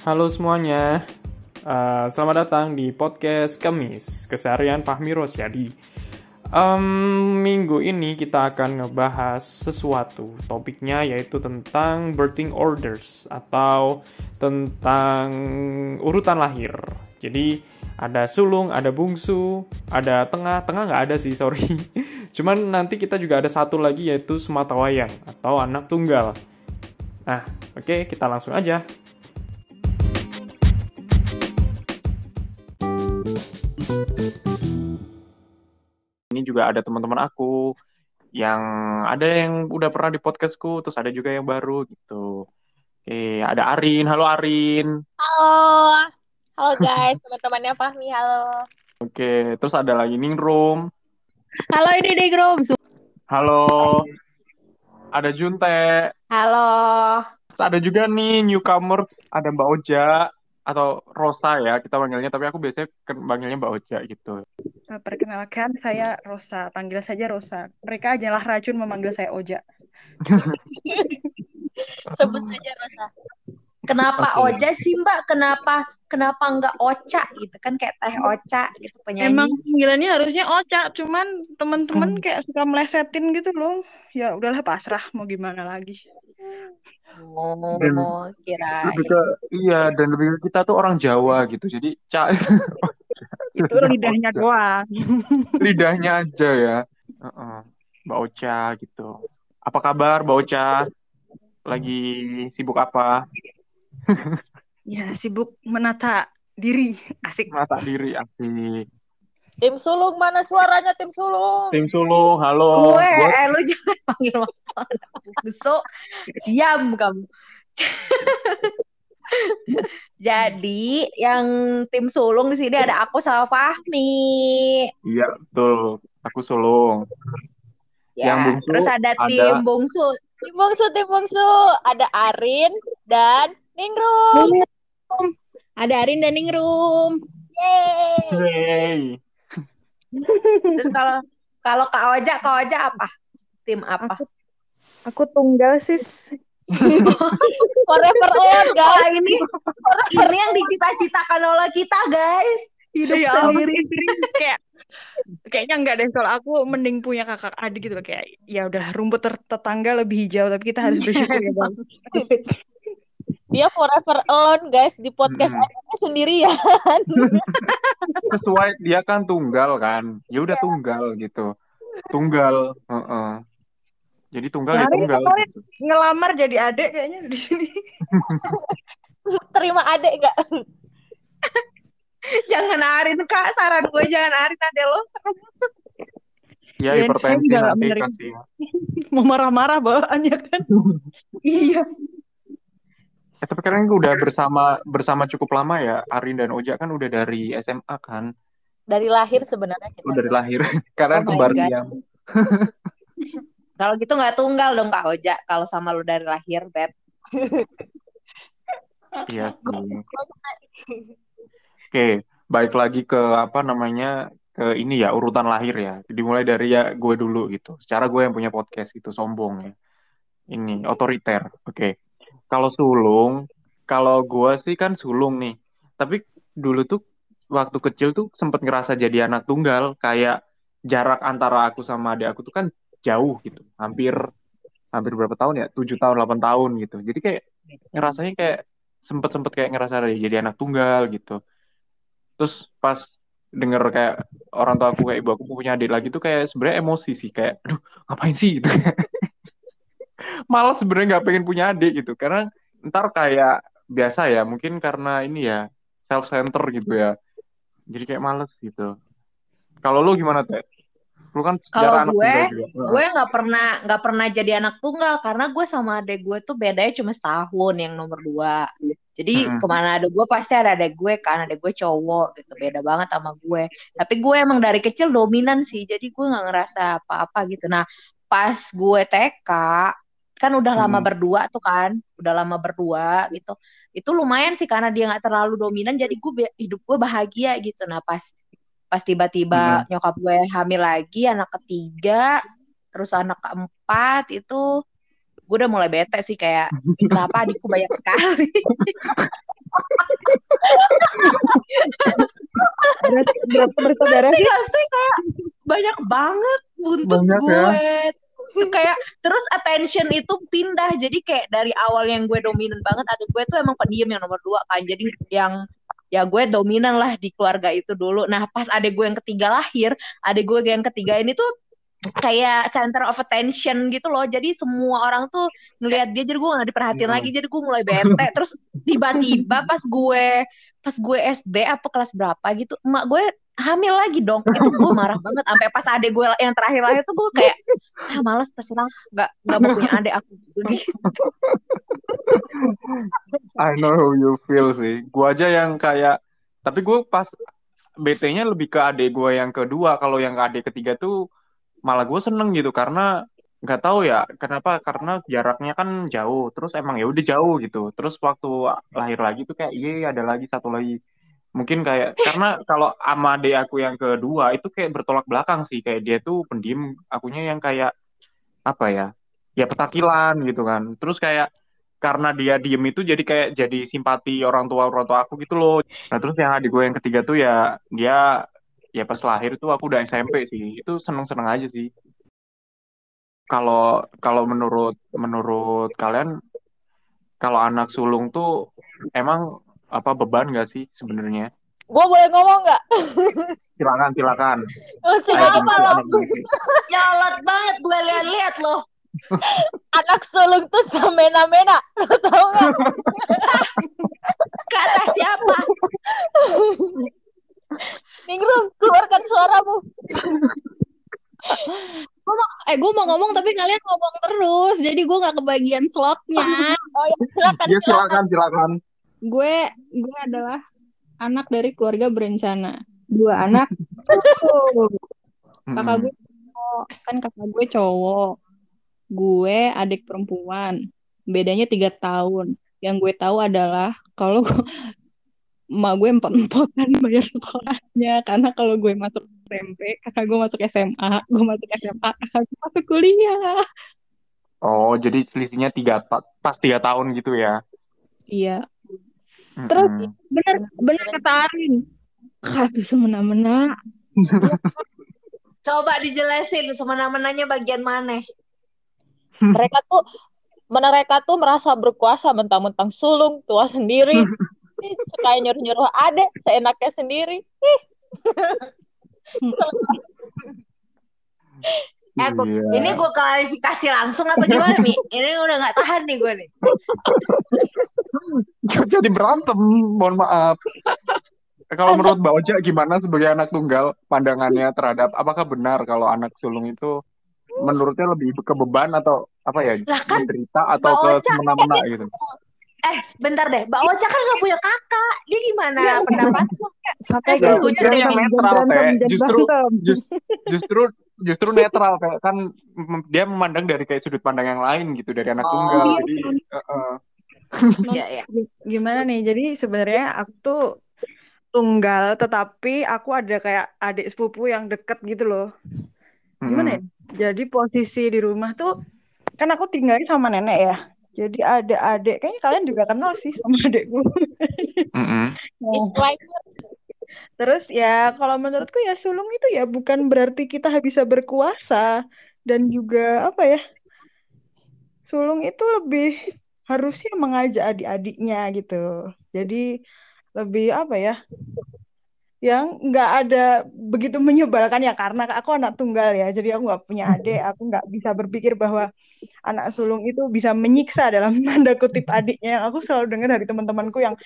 Halo semuanya, uh, selamat datang di podcast Kemis Keseharian Fahmi Rosyadi. Um, minggu ini kita akan ngebahas sesuatu, topiknya yaitu tentang birthing orders atau tentang urutan lahir. Jadi ada sulung, ada bungsu, ada tengah, tengah nggak ada sih sorry. Cuman nanti kita juga ada satu lagi yaitu sematawayang atau anak tunggal. Nah, oke okay, kita langsung aja. Juga ada teman-teman aku yang ada yang udah pernah di podcastku, terus ada juga yang baru gitu. Oke, ada Arin. Halo Arin. Halo. Halo guys, teman-temannya Fahmi. Halo. Oke, terus ada lagi Ningrum. Halo ini Ningrum. Halo. Ada Junte. Halo. Terus ada juga nih newcomer, ada Mbak Oja atau Rosa ya kita panggilnya tapi aku biasanya panggilnya Mbak Oja gitu. Eh, perkenalkan saya Rosa, panggil saja Rosa. Mereka adalah racun memanggil saya Oja. Sebut saja Rosa. Kenapa okay. Oja sih Mbak? Kenapa kenapa enggak Oca gitu kan kayak teh Oca gitu penyanyi. Emang panggilannya harusnya Oca, cuman teman-teman hmm. kayak suka melesetin gitu loh. Ya udahlah pasrah mau gimana lagi. Oh, dan kira. Lebih ke, iya, dan lebih ke kita tuh orang Jawa gitu. Jadi, cak itu lidahnya doang. lidahnya aja ya. Uh -uh. Mbak Ocha gitu. Apa kabar Mbak Ocha? Lagi sibuk apa? ya, sibuk menata diri. Asik. Menata diri, asik. Tim sulung mana suaranya tim sulung? Tim sulung, halo. Gue, Buat... eh, lu jangan panggil So, diam kamu. Jadi yang tim sulung di sini ada aku sama Fahmi. Iya betul, aku sulung. Ya, yang bungsu terus ada, ada tim bungsu. Tim bungsu, tim bungsu. Ada Arin dan Ningrum. Ada Arin dan Ningrum. Yeay. Yeay. Terus kalau kalau Kak Oja, Kak Oja apa? Tim apa? Aku, aku tunggal sis. Forever old guys. Oh, ini ini yang dicita-citakan oleh kita guys. Hidup ya, sendiri. kayak kayaknya enggak deh kalau aku mending punya kakak adik gitu kayak ya udah rumput tetangga lebih hijau tapi kita harus bersyukur ya bang dia forever alone guys. Di podcast hmm. sendirian. Sesuai dia kan tunggal kan. Ya udah yeah. tunggal gitu. Tunggal uh -uh. jadi tunggal ya tunggal. gitu. ngelamar jadi adek kayaknya di sini. Terima adek enggak jangan Arin kak. Saran gue jangan Arin adek lo. Ya hipertensi nanti kasih. Mau marah-marah bawaannya kan? Iya Eh, tapi kalian udah bersama bersama cukup lama ya, Arin dan Oja kan udah dari SMA kan? Dari lahir sebenarnya kita. Oh, dari lahir. Karena oh kembar diam. kalau gitu nggak tunggal dong Kak Oja kalau sama lu dari lahir, Beb. iya Oke, baik lagi ke apa namanya ke ini ya urutan lahir ya. Dimulai dari ya gue dulu gitu. Secara gue yang punya podcast itu sombong ya. Ini otoriter. Oke. Okay kalau sulung, kalau gue sih kan sulung nih. Tapi dulu tuh waktu kecil tuh sempet ngerasa jadi anak tunggal. Kayak jarak antara aku sama adik aku tuh kan jauh gitu. Hampir hampir berapa tahun ya? Tujuh tahun, 8 tahun gitu. Jadi kayak ngerasanya kayak sempet-sempet kayak ngerasa jadi anak tunggal gitu. Terus pas denger kayak orang tua aku kayak ibu aku punya adik lagi tuh kayak sebenarnya emosi sih kayak aduh ngapain sih gitu malah sebenarnya nggak pengen punya adik gitu. Karena ntar kayak biasa ya mungkin karena ini ya self center gitu ya. Jadi kayak males gitu. Kalau lu gimana teh? Lu kan kalau gue gue nggak pernah nggak pernah jadi anak tunggal. Karena gue sama adek gue tuh bedanya cuma setahun yang nomor dua. Jadi hmm. ke mana ada gue pasti ada adek gue kan adek gue cowok gitu. Beda banget sama gue. Tapi gue emang dari kecil dominan sih. Jadi gue nggak ngerasa apa-apa gitu. Nah pas gue TK kan udah lama hmm. berdua tuh kan udah lama berdua gitu itu lumayan sih karena dia nggak terlalu dominan jadi gue hidup gue bahagia gitu nah pas pas tiba-tiba hmm. nyokap gue hamil lagi anak ketiga terus anak keempat itu gue udah mulai bete sih kayak kenapa adikku banyak sekali berarti bersaudara sih pasti kayak banyak banget buntut Banyak gue ya. Kayak terus attention itu pindah. Jadi kayak dari awal yang gue dominan banget ada gue tuh emang pendiam yang nomor dua kan. Jadi yang ya gue dominan lah di keluarga itu dulu. Nah pas adek gue yang ketiga lahir adek gue yang ketiga ini tuh kayak center of attention gitu loh. Jadi semua orang tuh ngelihat dia jadi gue gak diperhatiin Hmm. lagi. Jadi gue mulai bete. Terus tiba-tiba pas gue pas gue SD apa kelas berapa gitu emak gue hamil lagi dong itu gue marah banget sampai pas adek gue yang terakhir lahir tuh gue kayak ah males terserah nggak nggak mau punya adek aku gitu I know how you feel sih. Gua aja yang kayak, tapi gue pas BT-nya lebih ke adik gue yang kedua. Kalau yang ke adik ketiga tuh malah gue seneng gitu karena nggak tahu ya kenapa karena jaraknya kan jauh. Terus emang ya udah jauh gitu. Terus waktu lahir lagi tuh kayak iya ada lagi satu lagi. Mungkin kayak karena kalau sama adik aku yang kedua itu kayak bertolak belakang sih. Kayak dia tuh pendiam, akunya yang kayak apa ya? Ya petakilan gitu kan. Terus kayak karena dia diem itu jadi kayak jadi simpati orang tua orang tua aku gitu loh. Nah terus yang adik gue yang ketiga tuh ya dia ya pas lahir itu aku udah SMP sih. Itu seneng seneng aja sih. Kalau kalau menurut menurut kalian kalau anak sulung tuh emang apa beban gak sih sebenarnya? Gue boleh ngomong nggak? Silakan silakan. Oh, Dimsu, lo? nyolot banget gue lihat-lihat loh Anak sulung tuh semena-mena. Lo tau nggak? kata siapa Ningrum, keluarkan suaramu. Eh gue mau ngomong tapi kalian ngomong terus, jadi gue nggak kebagian slotnya. Oh ya, silakan, Ya silakan. silakan silakan. Gue gue adalah anak dari keluarga berencana. Dua anak. kakak gue cowok. kan kakak gue cowok. Gue adik perempuan. Bedanya tiga tahun. Yang gue tahu adalah kalau emak gue empot-empotan bayar sekolahnya karena kalau gue masuk SMP, kakak gue masuk SMA, gue masuk SMA, kakak gue masuk kuliah. Oh jadi selisihnya tiga pas tiga tahun gitu ya? Iya, Terus Mm-mm. bener bener kata Arin. Tuh semena-mena. coba dijelasin semena-menanya bagian mana Mereka tuh mereka tuh merasa berkuasa mentang-mentang sulung tua sendiri. Suka nyuruh-nyuruh adek seenaknya sendiri. Eh, gua- Iya. ini gue klarifikasi langsung apa gimana mi ini udah nggak tahan nih gue nih jadi berantem, mohon maaf. Kalau menurut Mbak Oja gimana sebagai anak tunggal pandangannya terhadap apakah benar kalau anak sulung itu menurutnya lebih ke beban atau apa ya Lah kan, menderita atau Mbak ke semena-mena gitu? eh bentar deh mbak Ocha kan nggak punya kakak dia gimana Iya. pendapatnya Eh, jangan jadi jangan netral, Teh. Justru- justru justru netral kayak kan dia memandang dari kayak sudut pandang yang lain gitu dari anak Oh, tunggal. iya, Jadi. Iya, iya. Gimana nih? Jadi sebenarnya aku tuh tunggal, tetapi aku ada kayak adik sepupu yang deket gitu loh. Gimana ya? Jadi posisi di rumah tuh kan aku tinggalnya sama nenek ya. Jadi ada adik, kayaknya kalian juga kenal sih sama adikku. Mm-mm. Nah, istilahnya Terus ya kalau menurutku ya sulung itu ya bukan berarti kita bisa berkuasa dan juga apa ya sulung itu lebih harusnya mengajak adik-adiknya gitu. Jadi lebih apa ya yang nggak ada begitu menyebalkan ya karena aku anak tunggal ya jadi aku nggak punya adik aku nggak bisa berpikir bahwa anak sulung itu bisa menyiksa dalam tanda kutip adiknya. Yang aku selalu dengar dari teman-temanku yang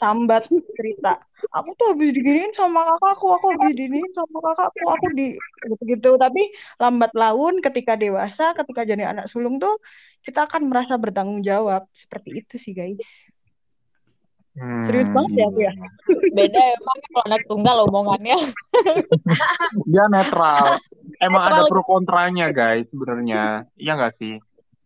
sambat cerita aku tuh habis diginiin sama kakakku aku habis diginiin sama kakakku aku di gitu-gitu. Tapi lambat laun ketika dewasa ketika jadi anak sulung tuh kita akan merasa bertanggung jawab. Seperti itu sih guys Hmm, Serius banget ya aku ya? beda emang kalau anak tunggal omongannya. Dia netral. Emang ada Netral. pro kontranya guys sebenarnya. Iya nggak sih?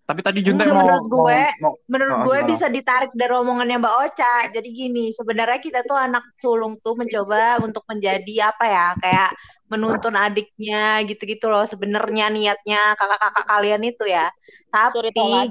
Tapi tadi Junte Enggak, mau, menurut gue, mau, mau menurut Oh, gue gimana? bisa ditarik dari omongannya Mbak Ocha. Jadi gini, sebenarnya kita tuh anak sulung tuh mencoba untuk menjadi apa ya, kayak menuntun adiknya gitu-gitu loh. Sebenarnya niatnya kakak-kakak kalian itu ya. Tapi tolak.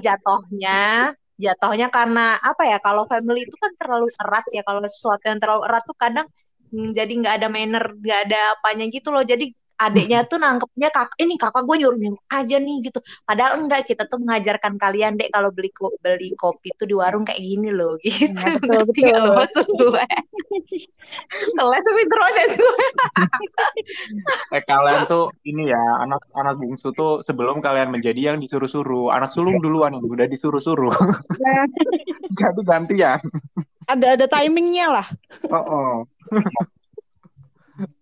Jatuhnya karena apa ya kalau family itu kan terlalu erat ya kalau sesuatu yang terlalu erat tuh kadang hmm, jadi nggak ada manner nggak ada apanya gitu loh. Jadi adiknya tuh nangkepnya kakak ini kakak gue nyuruh nyuruh aja nih gitu padahal enggak kita tuh mengajarkan kalian dek kalau beli ko beli kopi tuh di warung kayak gini loh gitu Ya, betul betul. tinggal maksud gue les pinter gue. Eh kalian tuh ini ya anak anak bungsu tuh sebelum kalian menjadi yang disuruh-suruh anak sulung duluan yang udah disuruh-suruh jadi gantian. ada ada timingnya lah. Oh, oh.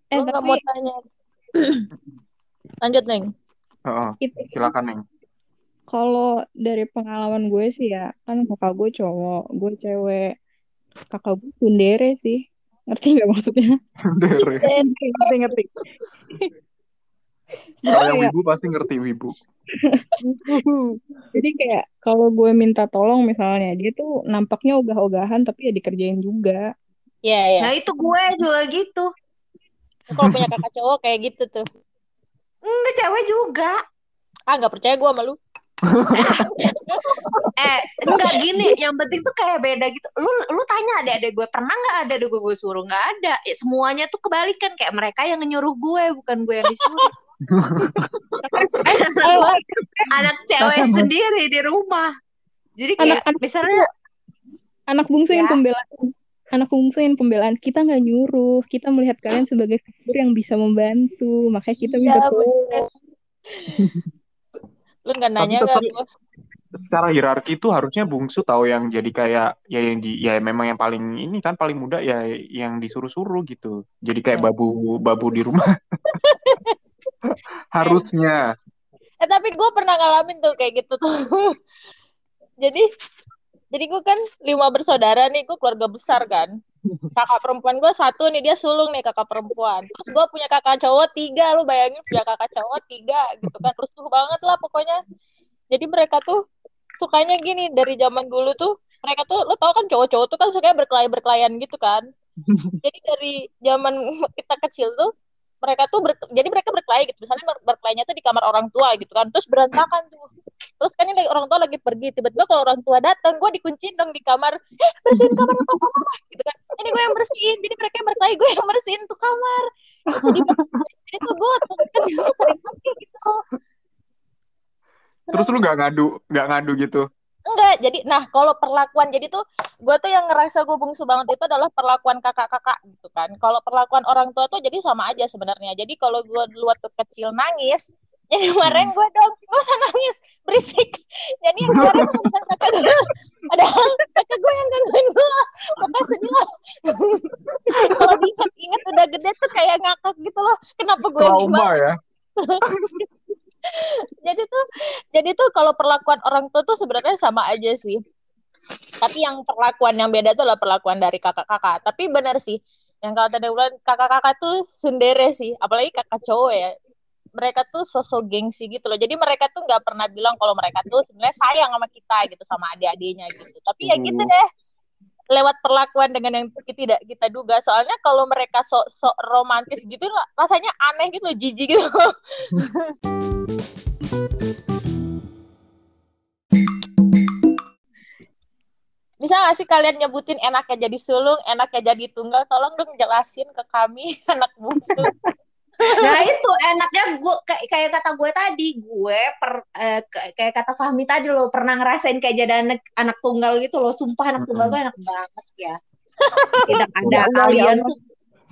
Eh tapi mau tanya. Lanjut, Neng. Oh, oh. Silakan Neng. kalau dari pengalaman gue sih ya kan kakak gue cowok, gue cewek. Kakak gue sundere sih. Ngerti nggak maksudnya? Dere. Ngerti ngerti. Kalau yang kayak, wibu pasti ngerti wibu. jadi kayak kalau gue minta tolong misalnya dia tuh nampaknya ogah-ogahan tapi ya dikerjain juga. Iya, iya. nah itu gue juga gitu Kalau punya kakak cowok kayak gitu tuh. enggak cewek juga. Ah, nggak percaya gue sama lu. eh enggak gini. Yang penting tuh kayak beda gitu. Lu lu tanya ada ada gue pernah nggak ada ada gue gue suruh? Nggak ada. Ya, semuanya tuh kebalikan. Kayak mereka yang nyuruh gue bukan gue yang disuruh. Anak, anak cewek sendiri di rumah. Jadi kayak Anak-anak misalnya anak bungsu yang Ya. pembelaan anak bungsu yang pembelaan kita nggak nyuruh kita melihat kalian sebagai figur yang bisa membantu makanya kita minta Iya, tolong. Lu nggak nanya tetap- nggak gue? Secara hierarki itu harusnya bungsu tahu yang jadi kayak ya yang di ya memang yang paling ini kan paling muda ya yang disuruh-suruh gitu. Jadi kayak Hmm. babu babu di rumah. harusnya. Eh tapi gue pernah ngalamin tuh kayak gitu tuh. jadi jadi gue kan lima bersaudara nih, gue keluarga besar kan. Kakak perempuan gue satu nih, dia sulung nih kakak perempuan. Terus gue punya kakak cowok tiga, lu bayangin punya kakak cowok tiga gitu kan. Rusuh banget lah pokoknya. Jadi mereka tuh sukanya gini dari zaman dulu tuh mereka tuh lo tau kan cowok-cowok tuh kan sukanya berkelahi berkelayan gitu kan jadi dari zaman kita kecil tuh mereka tuh ber- jadi mereka berkelahi gitu misalnya ber- berkelahinya tuh di kamar orang tua gitu kan terus berantakan tuh terus kan ini orang tua lagi pergi tiba-tiba kalau orang tua datang gue dikunciin dong di kamar eh bersihin kamar papa mama gitu kan ini gue yang bersihin jadi mereka yang berkelahi gue yang bersihin tuh kamar Terus sedih banget. jadi tuh gue tuh kan juga sering banget gitu Terus lu nggak ngadu, nggak ngadu gitu. Enggak, jadi nah kalau perlakuan jadi tuh gue tuh yang ngerasa gue bungsu banget itu adalah perlakuan kakak-kakak gitu kan. Kalau perlakuan orang tua tuh jadi sama aja sebenarnya. Jadi kalau gue dulu waktu kecil nangis, jadi kemarin gue dong gak usah nangis berisik. Jadi yang kemarin bukan kakak gue, padahal kakak gue yang gangguin gue. Makanya sedih lah. kalau diingat-ingat udah gede tuh kayak ngakak gitu loh. Kenapa gue yang Trauma ya. jadi tuh jadi tuh kalau perlakuan orang tua tuh sebenarnya sama aja sih tapi yang perlakuan yang beda tuh adalah perlakuan dari kakak-kakak tapi benar sih yang kalau tadi bilang kakak-kakak tuh sundere sih apalagi kakak cowok ya mereka tuh sosok gengsi gitu loh jadi mereka tuh nggak pernah bilang kalau mereka tuh sebenarnya sayang sama kita gitu sama adik-adiknya gitu tapi ya gitu Hmm. deh lewat perlakuan dengan yang tidak kita duga soalnya kalau mereka sok sok romantis gitu rasanya aneh gitu jijik gitu Bisa gak sih kalian nyebutin enaknya jadi sulung, enaknya jadi tunggal? Tolong dong jelasin ke kami, anak bungsu. Nah itu enaknya gue kayak, kayak kata gue tadi, gue per eh, kayak kata Fahmi tadi lo pernah ngerasain kayak jadi anak anak tunggal gitu loh. Sumpah anak tunggal tuh enak banget ya. Tidak ada kalian Allah. tuh.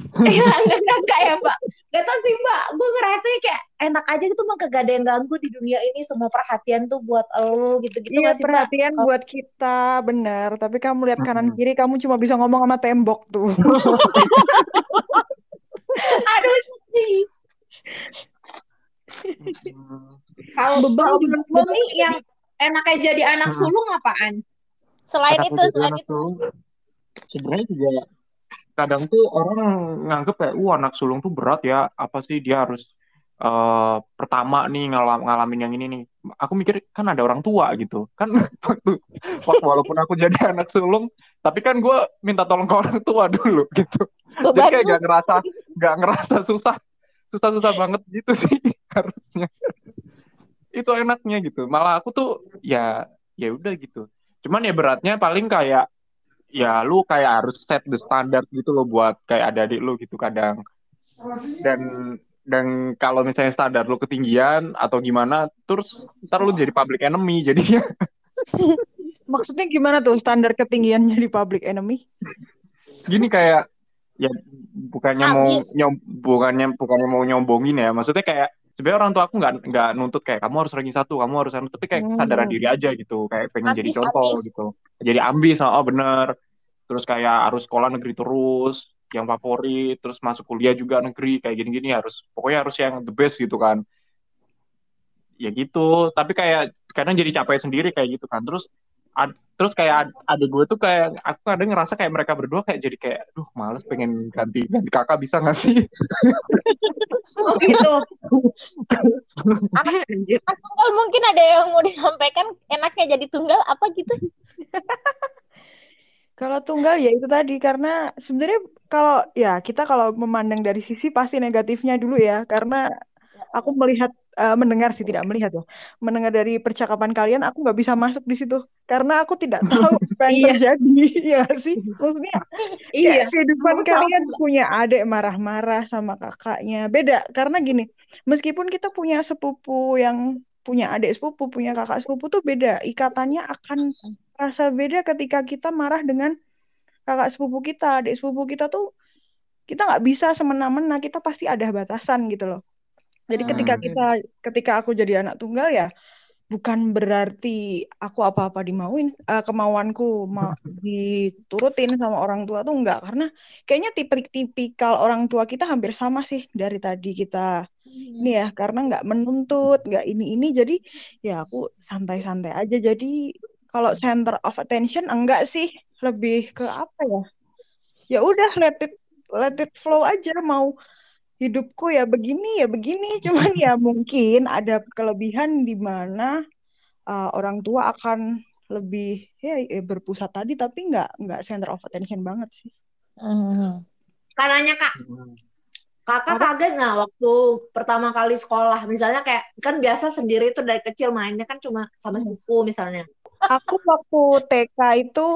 Ya enggak enggak enggak ya Mbak. Gak tau sih Mbak, gue ngerasa kayak enak aja gitu mah kagak ada yang ganggu di dunia ini. Semua perhatian tuh buat lo gitu-gitu Iya gak sih Mbak? perhatian Kalau- buat kita bener tapi kamu lihat kanan kiri kamu cuma bisa ngomong sama tembok tuh Aduh. Kalau Beban gue nih yang enaknya jadi anak Hmm. sulung apaan? Selain Enak itu, selain itu. sulung. Sebenarnya juga kadang tuh orang nganggep kayak, wah anak sulung tuh berat ya, apa sih dia harus eh pertama nih ngalam ngalamin yang ini nih. Aku mikir kan ada orang tua gitu. Kan waktu, waktu walaupun aku jadi anak sulung, tapi kan gue minta tolong ke orang tua dulu gitu. Jadi Beban kayak gak ngerasa gak ngerasa susah, susah-susah banget gitu sih harusnya. Itu enaknya gitu. Malah aku tuh ya ya udah gitu. Cuman ya beratnya paling kayak ya lu kayak harus set the standard gitu loh buat kayak adik-adik lu gitu kadang. Dan dan kalau misalnya standar lu ketinggian atau gimana terus ntar lu jadi public enemy jadinya Maksudnya gimana tuh standar ketinggian jadi public enemy? gini kayak ya bukannya mau Habis. nyom, bukannya bukannya mau nyombongin ya. Maksudnya kayak sebenarnya orang tua aku nggak nggak nuntut kayak kamu harus ranking satu kamu harus anu tapi kayak Hmm. kesadaran diri aja gitu. Kayak pengen jadi Ambis, contoh ambis. gitu. Jadi ambis oh bener. Terus kayak harus sekolah negeri terus yang favorit terus masuk kuliah juga negeri kayak gini-gini harus pokoknya harus yang the best gitu kan. Ya gitu. Tapi kayak kadang jadi capek sendiri kayak gitu kan. Terus ad- terus kayak ad- adik gue tuh kayak aku kadang ngerasa kayak mereka berdua kayak jadi kayak duh males pengen ganti ganti kakak bisa gak sih Oh gitu. Ah, anjir. Kan tunggal mungkin ada yang mau disampaikan enaknya jadi tunggal apa gitu Kalau tunggal ya itu tadi karena sebenarnya kalau ya kita kalau memandang dari sisi pasti negatifnya dulu ya karena aku melihat eh, mendengar sih tidak melihat ya. Mendengar dari percakapan kalian aku nggak bisa masuk di situ. Karena aku tidak tahu apa yang Iya. terjadi ya sih? Maksudnya Iya. kehidupan Kamu kalian sama. punya adik marah-marah sama kakaknya. Beda karena gini meskipun kita punya sepupu yang punya adik sepupu punya kakak sepupu tuh beda. Ikatannya akan rasa beda ketika kita marah dengan kakak sepupu kita. Adik sepupu kita tuh kita nggak bisa semena-mena. Kita pasti ada batasan gitu loh jadi ketika Hmm. kita ketika aku jadi anak tunggal ya bukan berarti aku apa-apa dimauin eh, kemauanku mau diturutin sama orang tua tuh enggak. Karena kayaknya tipik-tipikal orang tua kita hampir sama sih dari tadi kita ini ya karena nggak menuntut nggak ini ini jadi ya aku santai-santai aja. Jadi kalau center of attention enggak sih lebih ke apa ya? Ya udah let it let it flow aja. Mau hidupku ya begini ya begini. Cuman ya mungkin ada kelebihan di mana uh, orang tua akan lebih ya, ya berpusat tadi tapi nggak nggak center of attention banget sih. Kan nanya kak, kakak kaget nggak waktu pertama kali sekolah? Misalnya kayak kan biasa sendiri itu dari kecil mainnya kan cuma sama sepupu misalnya. aku waktu TK itu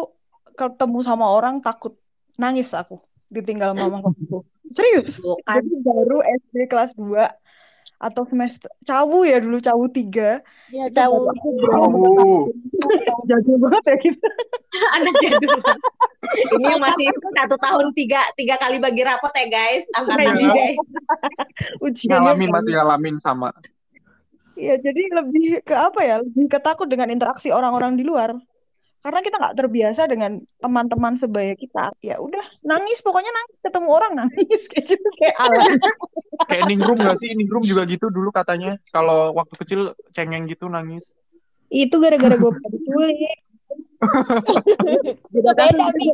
ketemu sama orang takut. Nangis aku ditinggal mama papaku serius Tuh kan. jadi baru SD kelas 2 atau semester cawu ya dulu cawu tiga ya aku berani Tahu. jadul banget ya kita Anak jadul. Ini masih satu tahun tiga tiga kali bagi rapot ya guys. Angkatannya Iya. guys. ngalamin masih ngalamin sama Iya, jadi lebih ke apa ya? Lebih ketakut dengan interaksi orang-orang di luar. Karena kita nggak terbiasa dengan teman-teman sebaya kita. Ya udah, nangis pokoknya nangis ketemu orang nangis kayak gitu kayak alam. kayak ningrum gak sih ningrum juga gitu dulu katanya kalau waktu kecil cengeng gitu nangis Itu gara-gara gue pernah diculik. Beda beda kasus. nih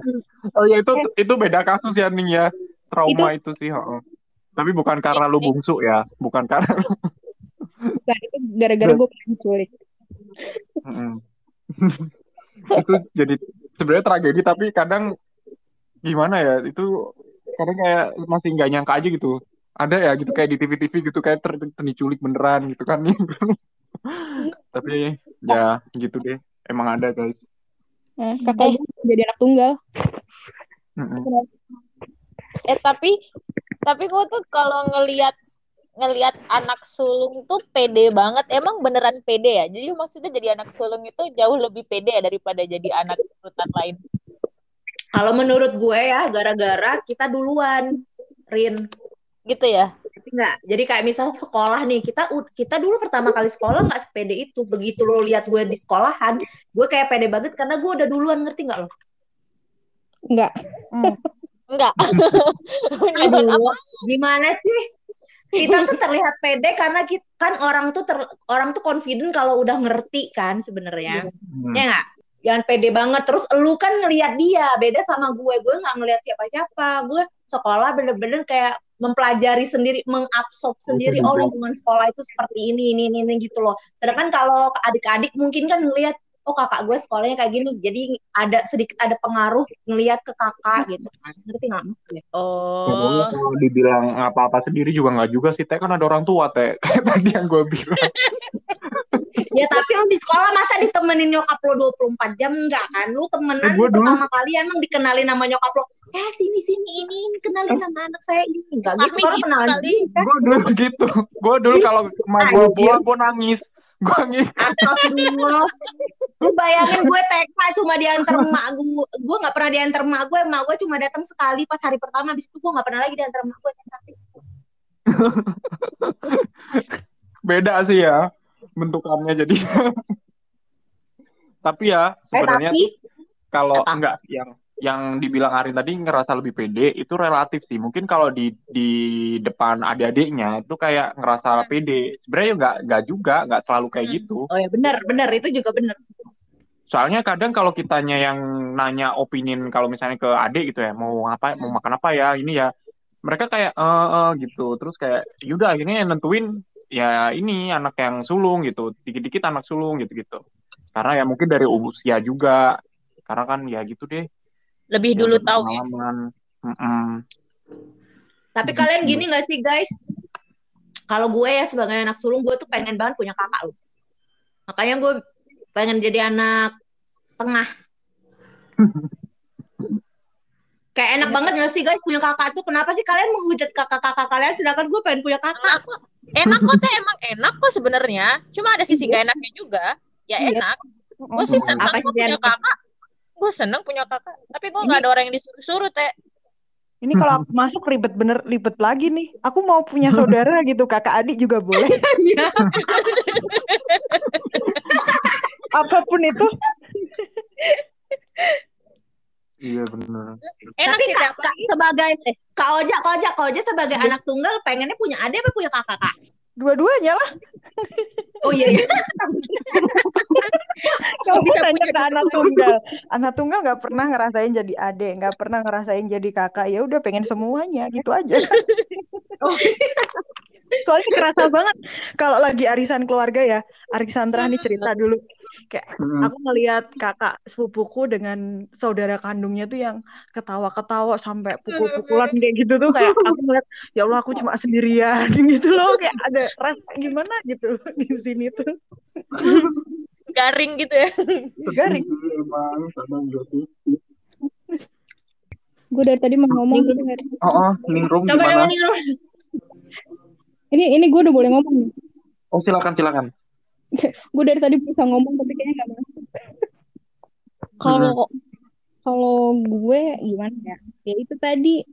oh ya itu itu beda kasus ya Ning ya trauma itu, sih heeh. tapi bukan karena lu bungsu ya bukan karena Bukan, itu gara-gara gue pernah diculik. Itu jadi sebenarnya tragedi tapi kadang gimana ya itu kadang kayak masih nggak nyangka aja gitu. Ada ya gitu kayak di TV-TV gitu kayak ter, ter- diculik beneran gitu kan. Tapi ya gitu deh emang ada guys. Nah, kakak gue jadi anak tunggal. Eh tapi tapi gue tuh kalau ngelihat ngelihat anak sulung tuh pede banget emang beneran pede ya jadi maksudnya jadi anak sulung itu jauh lebih pede ya daripada jadi anak urutan lain Kalau menurut gue ya gara-gara kita duluan, Rin. gitu ya Ngerti nggak? Jadi kayak misal sekolah nih, kita kita dulu pertama kali sekolah nggak sepede itu. Begitu lo lihat gue di sekolahan, gue kayak pede banget karena gue udah duluan ngerti nggak lo? Enggak. Hmm. enggak Aduh, gimana sih? Kita tuh terlihat pede karena kita, kan orang tuh ter- orang tuh confident kalau udah ngerti kan sebenarnya. Hmm. Ya nggak? Jangan pede banget. Terus lu kan ngelihat dia, beda sama gue. Gue nggak ngelihat siapa-siapa. Gue sekolah bener-bener kayak mempelajari sendiri, mengabsorb sendiri. juga. Oh lingkungan sekolah itu seperti ini, ini, ini, ini gitu loh. Sedangkan kalau adik-adik mungkin kan ngelihat, oh kakak gue sekolahnya kayak gini. Jadi ada sedikit ada pengaruh ngelihat ke kakak gitu kan. Ngerti nggak? Padahal oh kalau dibilang apa-apa sendiri juga nggak juga sih teh kan ada orang tua teh kayak tadi yang gue bilang Ya tapi lu di sekolah masa ditemenin nyokap lo 24 jam enggak kan? Lu temenan Eh, dulu- pertama kali emang dikenalin sama nyokap lo. Eh sini sini ini, ini kenalin sama anak saya ini. Enggak gitu kalau kenalan kali. kan? Gue dulu gitu. Gue dulu kalau sama gue buah, gue nangis. Gue nangis. Astagfirullah. Lu bayangin gue TK cuma diantar emak gue. Gue gak pernah diantar emak gue. Emak gue cuma datang sekali pas hari pertama. Habis itu gue gak pernah lagi diantar emak gue. Beda sih ya bentukannya jadi. Tapi ya Eh sebenarnya tapi kalau enggak yang yang dibilang Arin tadi ngerasa lebih pede itu relatif sih. Mungkin kalau di di depan adik-adiknya itu kayak ngerasa pede. Sebenarnya enggak enggak juga, enggak selalu kayak Hmm. gitu. Oh ya benar, benar itu juga benar. Soalnya kadang kalau kitanya yang nanya opinin kalau misalnya ke adik gitu ya, mau apa, mau makan apa ya, ini ya, mereka kayak eh eh, gitu. Terus kayak yaudah akhirnya yang nentuin ya ini anak yang sulung gitu, dikit-dikit anak sulung gitu-gitu. Karena ya mungkin dari usia juga, karena kan ya gitu deh. Lebih dulu tahu ya. Tapi kalian gini gak sih guys? Kalau gue ya sebagai anak sulung gue tuh pengen banget punya kakak loh. Makanya gue pengen jadi anak tengah. Kayak enak banget gak sih guys punya kakak tuh? Kenapa sih kalian menghujat kakak-kakak kalian sedangkan gue pengen punya kakak? Enak kok. Enak kok teh emang enak kok sebenarnya. Cuma ada sisi gak enaknya juga. Ya Iya. enak. Gue sih sih punya enak? kakak. Gue seneng punya kakak. Tapi gue nggak ada orang yang disuruh-suruh teh. Ini kalau aku masuk ribet bener ribet lagi nih. Aku mau punya saudara gitu, kakak adik juga boleh. Iya. Apa pun itu. Iya benar. Enak Tapi sih kak, kak, sebagai eh, kak Oja, kak Oja, kak Oja sebagai Iya. anak tunggal pengennya punya adik apa punya kakak kak? Dua-duanya lah. Oh iya iya. Kamu bisa punya ke anak tunggal. Anak tunggal nggak pernah ngerasain jadi adik, nggak pernah ngerasain jadi kakak. Ya udah pengen semuanya gitu aja. Oh. Soalnya kerasa banget kalau lagi arisan keluarga ya. Arisandra nih cerita dulu. Kayak Mm. aku ngelihat kakak sepupuku dengan saudara kandungnya tuh yang ketawa-ketawa sampai pukul-pukulan kayak gitu tuh kayak aku ngeliat ya Allah aku cuma sendirian gitu loh kayak ada rasa gimana gitu di sini tuh Garing gitu ya. garing Emang kadang gitu. Gue dari tadi mau ngomong gitu. Oh, oh, Ningrum Coba gimana? Ini ini gue udah boleh ngomong nih. Oh silakan silakan. Gue dari tadi bisa ngomong tapi kayaknya nggak masuk. Kalau kalau gue gimana ya? Ya itu tadi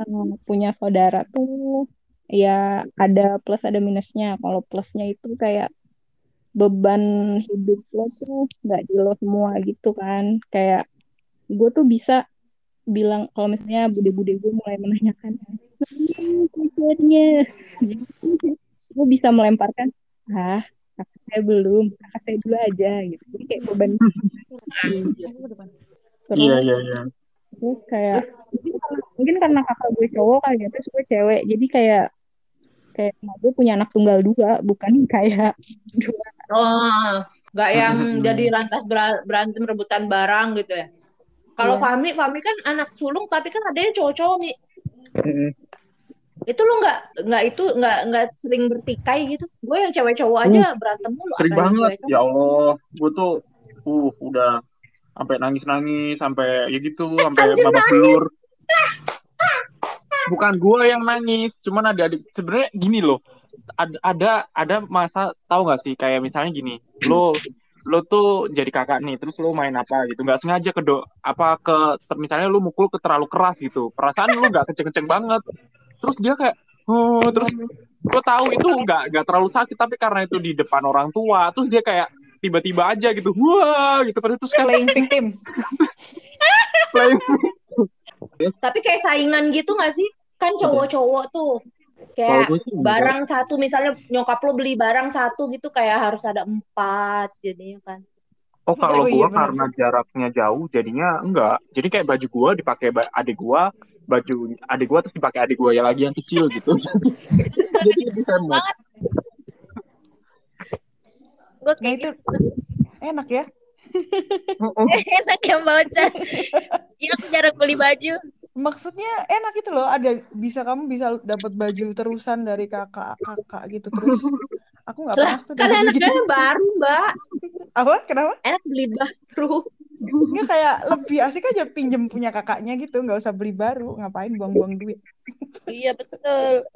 eh, punya saudara tuh ya ada plus ada minusnya. Kalau plusnya itu kayak beban hidup lo tuh nggak di lo semua gitu kan. Kayak gue tuh bisa bilang kalau misalnya bude-bude gue mulai menanyakan "Hmm, pacarnya gue bisa melemparkan ah kakak saya belum kakak saya dulu aja gitu jadi kayak beban terus Iya iya iya. terus kayak mungkin karena, mungkin karena kakak gue cowok kali ya terus gue cewek jadi kayak kayak emak gue punya anak tunggal dua bukan kayak dua Oh, nggak yang Hmm. jadi lantas ber- berantem rebutan barang gitu ya. Kalau Iya. Fahmi, Fahmi kan anak sulung tapi kan ada yang cowok-cowok Mi. Itu lu nggak nggak itu nggak nggak sering bertikai gitu. Gue yang cewek cowok aja berantem mulu. Sering banget. Ya Allah, gue tuh uh udah sampai nangis-nangis, sampai ya gitu, sampai babak belur. Bukan gue yang nangis, cuman ada adik. Sebenarnya gini loh, ada ada ada masa tahu nggak sih kayak misalnya gini, lo lo tuh jadi kakak nih, terus lo main apa gitu, nggak sengaja ke do, apa ke misalnya lo mukul ke terlalu keras gitu, perasaan lo nggak kenceng-kenceng banget, terus dia kayak oh terus gue tahu itu nggak nggak terlalu sakit tapi karena itu di depan orang tua terus dia kayak tiba-tiba aja gitu wah gitu terus terus kayak playing victim playing Tapi kayak saingan gitu nggak sih? Kan cowok-cowok tuh kayak sih enggak. barang satu misalnya nyokap lo beli barang satu gitu kayak harus ada empat jadinya kan. oh kalau Oh, iya, gue karena jaraknya jauh jadinya enggak jadi kayak baju gue dipakai adik gue baju adik gue terus dipakai adik gue ya lagi yang kecil gitu jadi lebih hemat Gue nah kayak itu enak ya enak ya Mbak Ocha. Iya aku jarang beli baju. maksudnya enak gitu loh ada bisa kamu bisa dapat baju terusan dari kakak kakak gitu terus Aku nggak pernah tuh kan dapat enaknya begitu. baru, Mbak. Apa? Kenapa? Enak beli baru. Nggak kayak lebih asik aja pinjem punya kakaknya gitu, nggak usah beli baru. Ngapain buang-buang duit? Iya betul.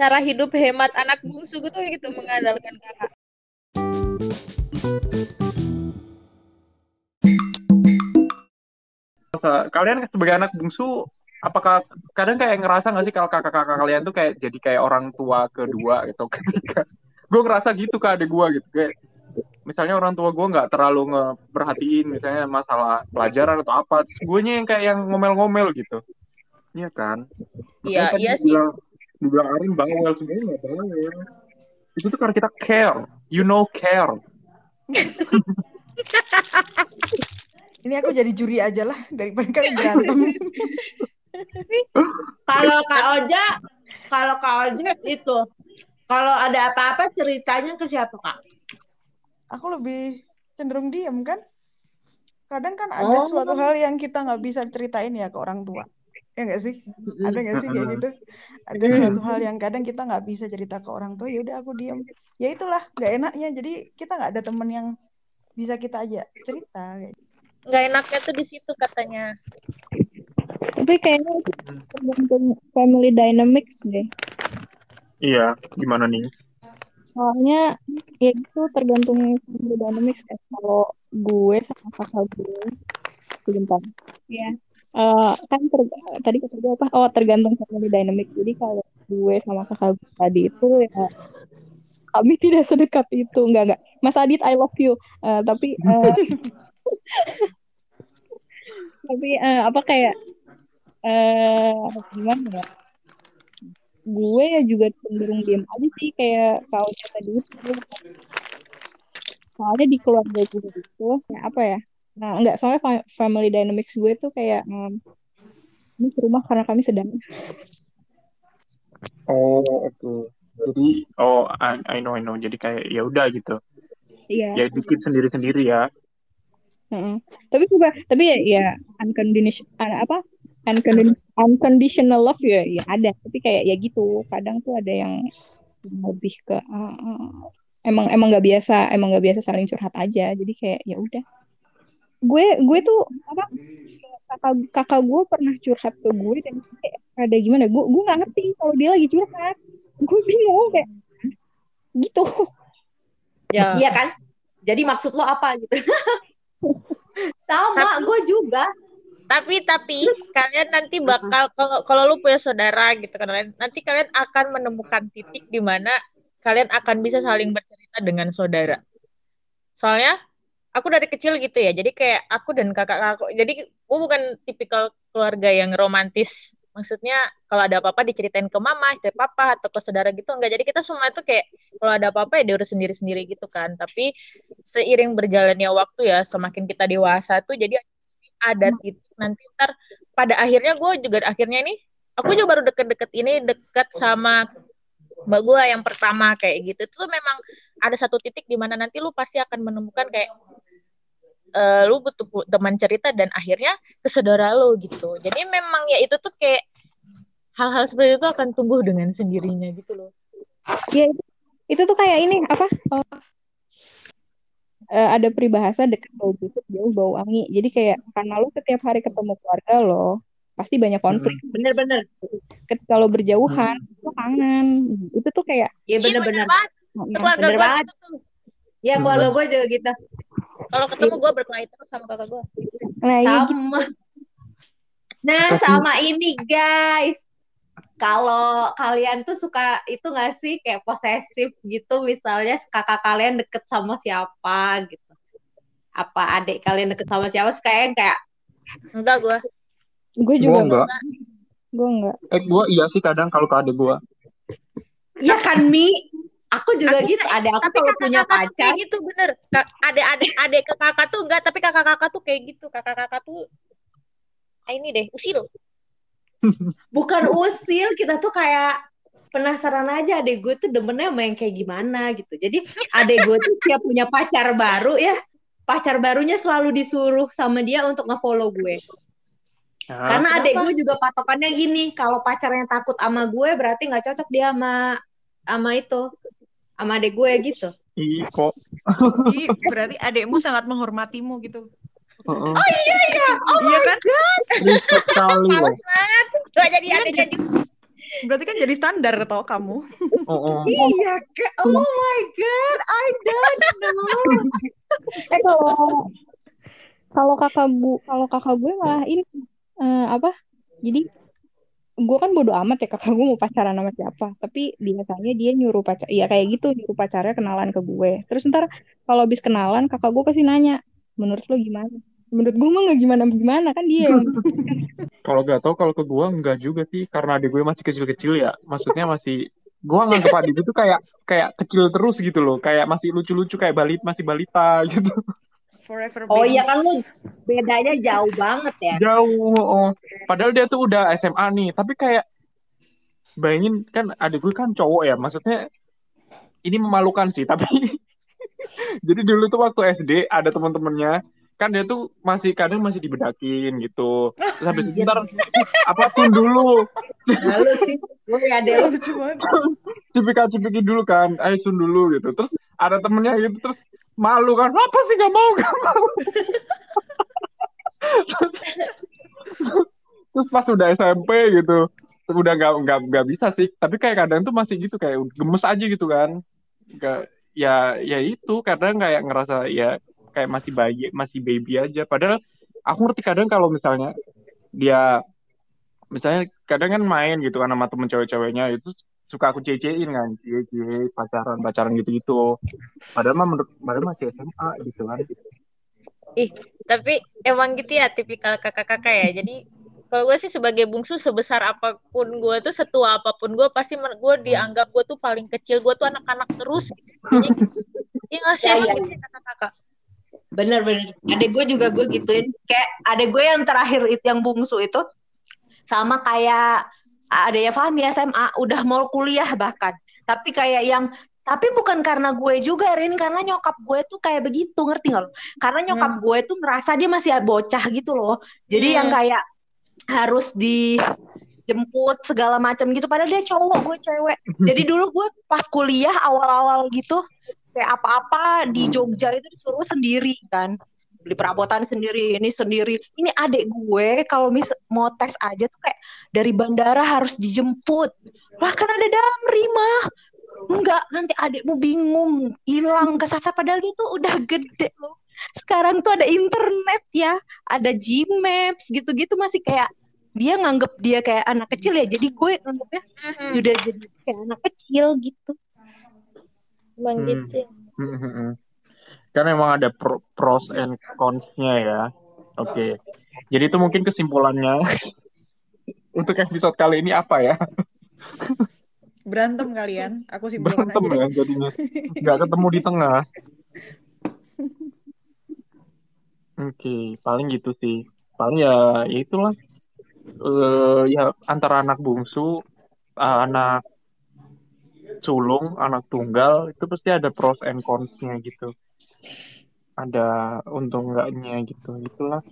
Cara hidup hemat anak bungsu gitu gitu mengandalkan kakak. Kalian sebagai anak bungsu, apakah kadang kayak ngerasa nggak sih kalau kakak-kakak kalian tuh kayak jadi kayak orang tua kedua gitu ketika gue ngerasa gitu ke adik gue gitu kayak misalnya orang tua gue nggak terlalu ngeperhatiin misalnya masalah pelajaran atau apa gue yang kayak yang ngomel-ngomel gitu iya kan Iya, iya sih. dibilang, dibilang Arin bawel sebenarnya nggak bawel itu tuh karena kita care you know care Ini aku jadi juri aja lah daripada kalian berantem. Kalau Kak Oja, kalau Kak Oja itu, kalau ada apa-apa ceritanya ke siapa Kak? Aku lebih cenderung diem kan. Kadang kan ada Oh. suatu hal yang kita nggak bisa ceritain ya ke orang tua. Ya nggak sih? Ada nggak sih kayak gitu? Ada suatu hal yang kadang kita nggak bisa cerita ke orang tua. Ya udah aku diem. Ya itulah nggak enaknya. Jadi kita nggak ada temen yang bisa kita aja cerita. kayak gitu. Nggak enaknya tuh di situ katanya. Tapi kayaknya itu tergantung family dynamics deh. iya gimana nih Soalnya ya gitu tergantung dynamics kayak kalau gue sama kakak gue sebentar. Ya. Eh, kan ter- tadi kata gue apa? Oh, tergantung family dynamics. Jadi kalau gue sama kakak gue tadi itu ya kami tidak sedekat itu. Enggak, enggak. Mas Adit, I love you. Eh, tapi eh, tapi eh, apa kayak eh gimana ya? Gue ya juga cenderung diam aja sih kayak kau tadi itu. Soalnya di keluarga gue itu ya apa ya? Nah, enggak soalnya fa- family dynamics gue tuh kayak em, ini ke rumah karena kami sedang oh oke jadi oh I, I know I know jadi kayak ya udah gitu iya ya dikit sendiri-sendiri ya Heeh. Tapi juga tapi ya, ya unconditional apa Uncondi- unconditional love ya ya ada tapi kayak ya gitu kadang tuh ada yang lebih ke uh, uh, emang emang nggak biasa emang nggak biasa saling curhat aja jadi kayak ya udah gue gue tuh apa kakak kakak gue pernah curhat ke gue dan kayak ada gimana gue gue nggak ngerti kalau dia lagi curhat gue bingung kayak gitu Ya. Iya kan? Jadi maksud lo apa gitu? Sama, gue juga. Tapi tapi kalian nanti bakal kalau kalau lu punya saudara gitu kan nanti kalian akan menemukan titik di mana kalian akan bisa saling bercerita dengan saudara. Soalnya aku dari kecil gitu ya. Jadi kayak aku dan kakak aku. Jadi gue bukan tipikal keluarga yang romantis. Maksudnya kalau ada apa-apa diceritain ke mama, ke papa atau ke saudara gitu enggak. Jadi kita semua itu kayak kalau ada apa-apa ya diurus sendiri-sendiri gitu kan. Tapi seiring berjalannya waktu ya semakin kita dewasa tuh jadi pasti ada titik nanti ntar pada akhirnya gue juga akhirnya nih aku juga baru deket-deket ini deket sama mbak gue yang pertama kayak gitu. Itu tuh memang ada satu titik di mana nanti lu pasti akan menemukan kayak eh, lu butuh teman cerita dan akhirnya ke saudara lu gitu. Jadi memang ya itu tuh kayak hal-hal seperti itu akan tumbuh dengan sendirinya gitu loh. Ya itu, itu tuh kayak ini apa? Oh, eh, ada peribahasa dekat bau busuk jauh bau wangi jadi kayak karena lo setiap hari ketemu keluarga lo pasti banyak konflik Bener-bener. ketika lo berjauhan lo kangen itu tuh kayak Iya bener-bener. banget ya, keluarga bener gue banget. gitu tuh Iya keluarga gue juga gitu. kalau ketemu gue berkelahi terus sama kakak gue nah iya gitu. Sama. Nah sama ini guys. Kalau kalian tuh suka itu gak sih kayak posesif gitu? Misalnya kakak kalian deket sama siapa gitu. Apa adik kalian deket sama siapa? Suka yang kayak enggak gue gue gue juga enggak. gue enggak. Eh gue iya sih kadang kalau ke adik gue Iya kan Mi? Aku juga gitu. Ada aku tapi kalau punya tuh pacar. kayak gitu bener. Ka- adik-adik adik ke kakak tuh enggak tapi kakak-kakak tuh kayak gitu. Kakak-kakak tuh ah, ini deh usil Bukan usil, kita tuh kayak penasaran aja adek gue tuh demennya sama yang kayak gimana gitu. Jadi adek gue tuh setiap punya pacar baru ya, pacar barunya selalu disuruh sama dia untuk nge-follow gue. Ya, Karena adek kenapa? gue juga patokannya gini, kalau pacarnya takut sama gue berarti nggak cocok dia sama sama itu sama adek gue gitu Ih, kok. Ih, berarti adekmu sangat menghormatimu gitu. Oh iya iya oh iya my kan? Respect sekali loh. Gak jadi adanya juga. Berarti kan jadi standar toh kamu. Heeh. iya Kak. oh my god I don't know Eh kalau kalau kakak gue kalau kakak gue malah ini eh, apa? Jadi gue kan bodo amat ya kakak gue mau pacaran sama siapa. Tapi biasanya dia nyuruh pacar, ya kayak gitu nyuruh pacarnya kenalan ke gue. Terus ntar kalau habis kenalan kakak gue pasti nanya, menurut lo gimana? Menurut gue mah nggak gimana gimana kan dia. yang- Kalau gak tau kalau ke gua enggak juga sih karena adik gue masih kecil-kecil ya. Maksudnya masih gua nganggep adik gue tuh kayak kayak kecil terus gitu loh. Kayak masih lucu-lucu kayak balit masih balita gitu. Forever oh iya kan lu bedanya jauh banget ya Jauh. Oh. Padahal dia tuh udah SMA nih, tapi kayak bayangin kan adik gue kan cowok ya. Maksudnya ini memalukan sih, tapi jadi dulu tuh waktu SD ada teman-temannya kan dia tuh masih kadang masih dibedakin gitu. Terus habis itu Anjir. ntar apa tun dulu nah lu sih gue ya adek lu Lucu banget. cipika-cipikin dulu kan, ayo sun dulu gitu. Terus ada temennya gitu terus malu kan, apa sih gak mau gak mau. terus pas udah SMP gitu, udah gak, nggak nggak bisa sih. Tapi kayak kadang tuh masih gitu kayak gemes aja gitu kan. Gak, ya ya itu kadang kayak ngerasa ya kayak masih bayi masih baby aja. Padahal aku ngerti kadang kalau misalnya dia misalnya kadang kan main gitu kan sama temen cewek-ceweknya itu suka aku cecein kan. Cie cie pacaran pacaran gitu gitu padahal mah menurut padahal masih SMA gitu kan. Ih, tapi emang gitu ya tipikal kakak-kakak ya. Jadi kalau gue sih sebagai bungsu sebesar apa pun gue tuh setua apa pun gue pasti men- gue dianggap gue tuh paling kecil. Gue tuh anak-anak terus. Jadi Iya nggak sih? Ya, ya, gitu ya kakak-kakak. Bener-bener. Adek gue juga gue gituin. Kayak adek gue yang terakhir itu yang bungsu itu sama kayak adanya Fahmi SMA udah mau kuliah bahkan. Tapi kayak yang tapi bukan karena gue juga Rin karena nyokap gue tuh kayak begitu ngerti nggak lo? Karena nyokap gue tuh ngerasa dia masih bocah gitu loh. Jadi Hmm. yang kayak harus dijemput segala macam gitu padahal dia cowok gue cewek. Jadi dulu gue pas kuliah awal-awal gitu kayak apa-apa di Jogja itu disuruh sendiri kan. Beli perabotan sendiri ini sendiri. Ini adik gue kalau mis mau tes aja tuh kayak dari bandara harus dijemput. Lah kan ada damri mah. Enggak nanti adikmu bingung hilang kesasar. Padahal dia tuh udah gede loh. Sekarang tuh ada internet ya. Ada Gmaps gitu-gitu. Masih kayak dia nganggep dia kayak anak kecil ya. Jadi gue nganggepnya Mhm. udah jadi kayak anak kecil gitu Emang Hmm. gitu. kan memang ada pro- pros and cons-nya ya. Oke. Jadi itu mungkin kesimpulannya. Untuk episode kali ini apa ya? Berantem kalian. Aku simpulkan berantem aja. ya jadinya. Nggak ketemu di tengah. Oke paling gitu sih. Paling ya ya itulah. Eh, ya antara anak bungsu eh, anak sulung anak tunggal itu pasti ada pros and cons-nya gitu. Ada untung enggaknya gitu itulah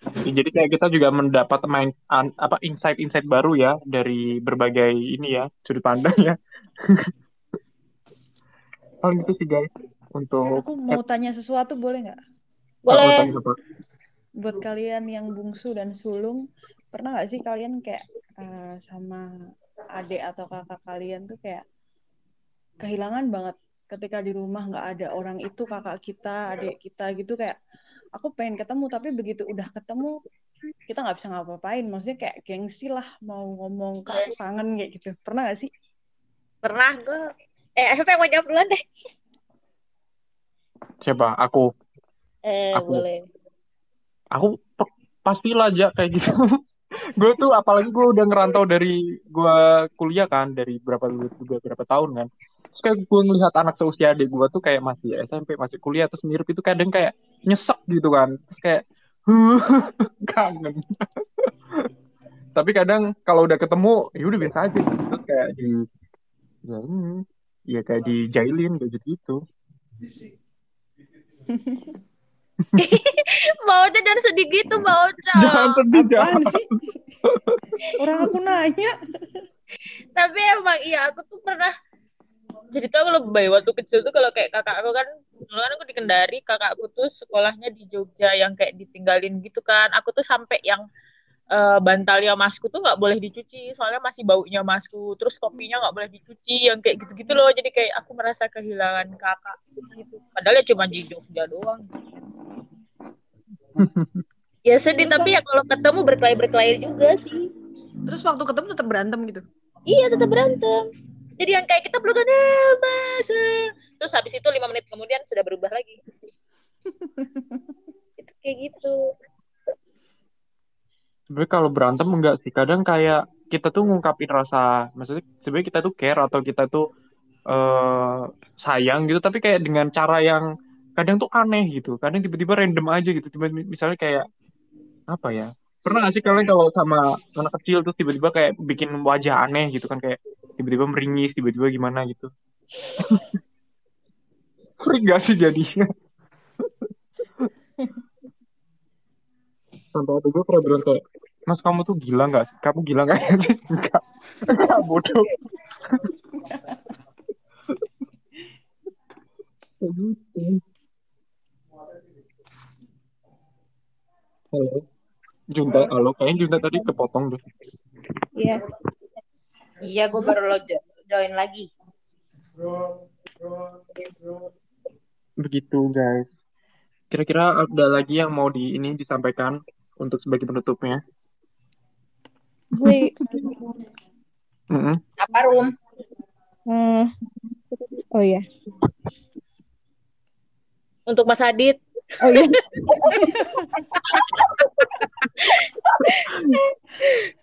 Ya, jadi kayak kita juga mendapat main an- apa insight-insight baru ya dari berbagai ini ya sudut pandang ya. Paling gitu sih guys. Untuk Aku mau tanya sesuatu boleh nggak? Boleh. Buat kalian yang bungsu dan sulung, pernah nggak sih kalian kayak eh, sama adik atau kakak kalian tuh kayak kehilangan banget ketika di rumah nggak ada orang itu kakak kita, adik kita gitu kayak aku pengen ketemu tapi begitu udah ketemu kita nggak bisa ngapa-ngapain. Maksudnya kayak gengsi lah mau ngomong kak kangen kayak gitu. Pernah nggak sih? Pernah gue. Eh, FP mau jawab duluan deh. siapa aku Eh, Aku. boleh. aku pe- pastilah aja kayak gitu gue tuh apalagi gue udah ngerantau dari gue kuliah kan dari berapa juga berapa tahun kan kayak gue ngelihat anak seusia adik gue tuh kayak masih SMP masih kuliah terus mirip itu kadang kayak nyesek gitu kan terus kayak kangen tapi kadang kalau udah ketemu ya udah biasa aja gitu. terus kayak di ya ini ya kayak dijailin kayak gitu gitu Mbak Ocha jangan sedih gitu, Mbak Ocha. jangan sedih jangan sih? Orang aku nanya. Tapi emang iya, aku tuh pernah jadi tuh aku lebih baik waktu kecil tuh kalau kayak kakak aku kan dulu kan aku di Kendari kakakku tuh sekolahnya di Jogja yang kayak ditinggalin gitu kan. Aku tuh sampai yang uh, bantalnya masku tuh nggak boleh dicuci soalnya masih baunya masku. Terus topinya nggak boleh dicuci yang kayak gitu-gitu loh. Jadi kayak aku merasa kehilangan kakak gitu. Padahal ya cuma di Jogja doang. Ya sedih tapi ya kalau ketemu berkelahi berkelahi juga sih. Terus waktu ketemu tetap berantem gitu? Iya tetap berantem jadi yang kayak kita belum ada masa? Terus habis itu lima menit kemudian sudah berubah lagi. Itu kayak gitu. Sebenarnya kalau berantem enggak sih. Kadang kayak kita tuh ngungkapin rasa maksudnya sebenarnya kita tuh care atau kita tuh uh, sayang gitu. Tapi kayak dengan cara yang kadang tuh aneh gitu. Kadang tiba-tiba random aja gitu. Tiba misalnya kayak apa ya pernah gak sih kalian kalau sama anak kecil tuh tiba-tiba kayak bikin wajah aneh gitu kan kayak tiba-tiba meringis tiba-tiba gimana gitu? Sering gak sih jadinya? Sampai waktu gue pernah bilang kayak mas kamu tuh gila nggak kamu gila nggak? Enggak. Enggak bodoh. Halo Junta, halo, kayaknya Junta tadi kepotong deh. Iya. Iya, gue baru lo join lagi. Begitu, guys. Kira-kira ada lagi yang mau di ini disampaikan untuk sebagai penutupnya? Gue. mm -hmm. Apa room? Hmm. Oh iya. Untuk Mas Adit. Oh iya.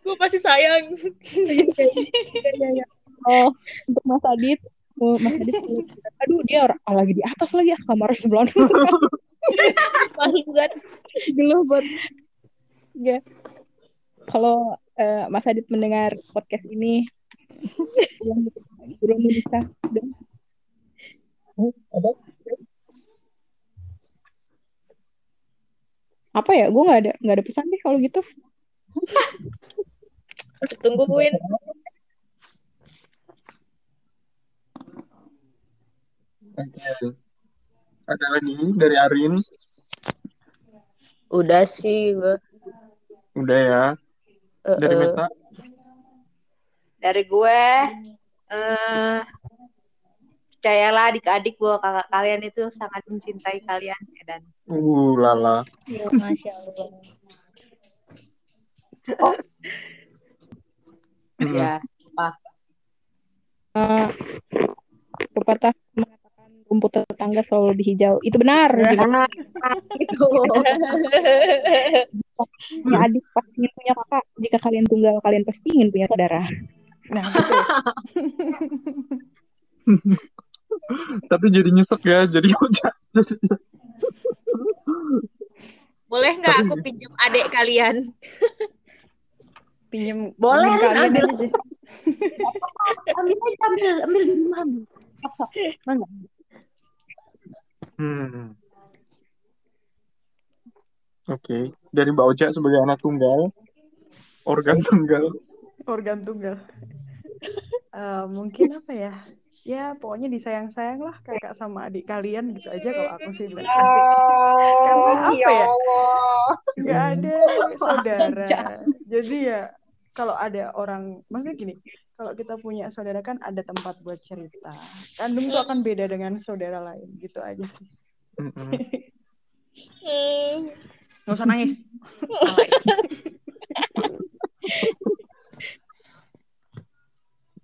gue pasti sayang. oh, untuk Mas Adit, oh, Mas Adit, aduh dia orang lagi di atas lagi ya kamar sebelah. Paling buat geluh buat ya. Kalau uh, Mas Adit mendengar podcast ini, belum bisa. Apa? Apa ya gue nggak ada nggak ada pesan deh kalau gitu tungguin Oke. Ada lagi dari Arin? Udah sih gue. Udah ya. Uh, dari Meta? Dari gue, uh, percayalah adik-adik bahwa kakak kalian itu sangat mencintai kalian dan. Uh lala. Ya, masya allah. Oh. ya apa? Uh, pepatah mengatakan rumput tetangga selalu lebih hijau. Itu benar. Benar. Itu. Ya, adik pasti ingin punya kakak. Jika kalian tunggal kalian pasti ingin punya saudara. Nah gitu tapi jadi nyesek ya jadi udah. Boleh nggak aku pinjam adik kalian? Pinjam boleh kalian ambil. aja. ambil aja ambil ambil di rumah ambil. Apa mana? Hmm. oke okay. dari Mbak Oja sebagai anak tunggal organ tunggal. Organ tunggal. Uh, mungkin apa ya ya pokoknya disayang-sayang lah kakak sama adik kalian gitu aja kalau aku sih bilang asik karena apa ya nggak ada saudara. Jadi ya kalau ada orang maksudnya gini kalau kita punya saudara kan ada tempat buat cerita. Kandung tuh akan beda dengan saudara lain gitu aja sih. Nggak usah nangis.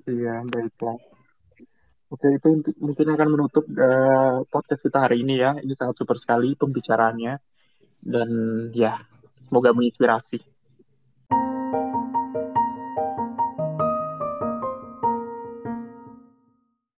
Iya baiklah Oke, itu mungkin akan menutup uh, podcast kita hari ini ya. Ini sangat super sekali pembicaraannya. Dan ya, semoga menginspirasi.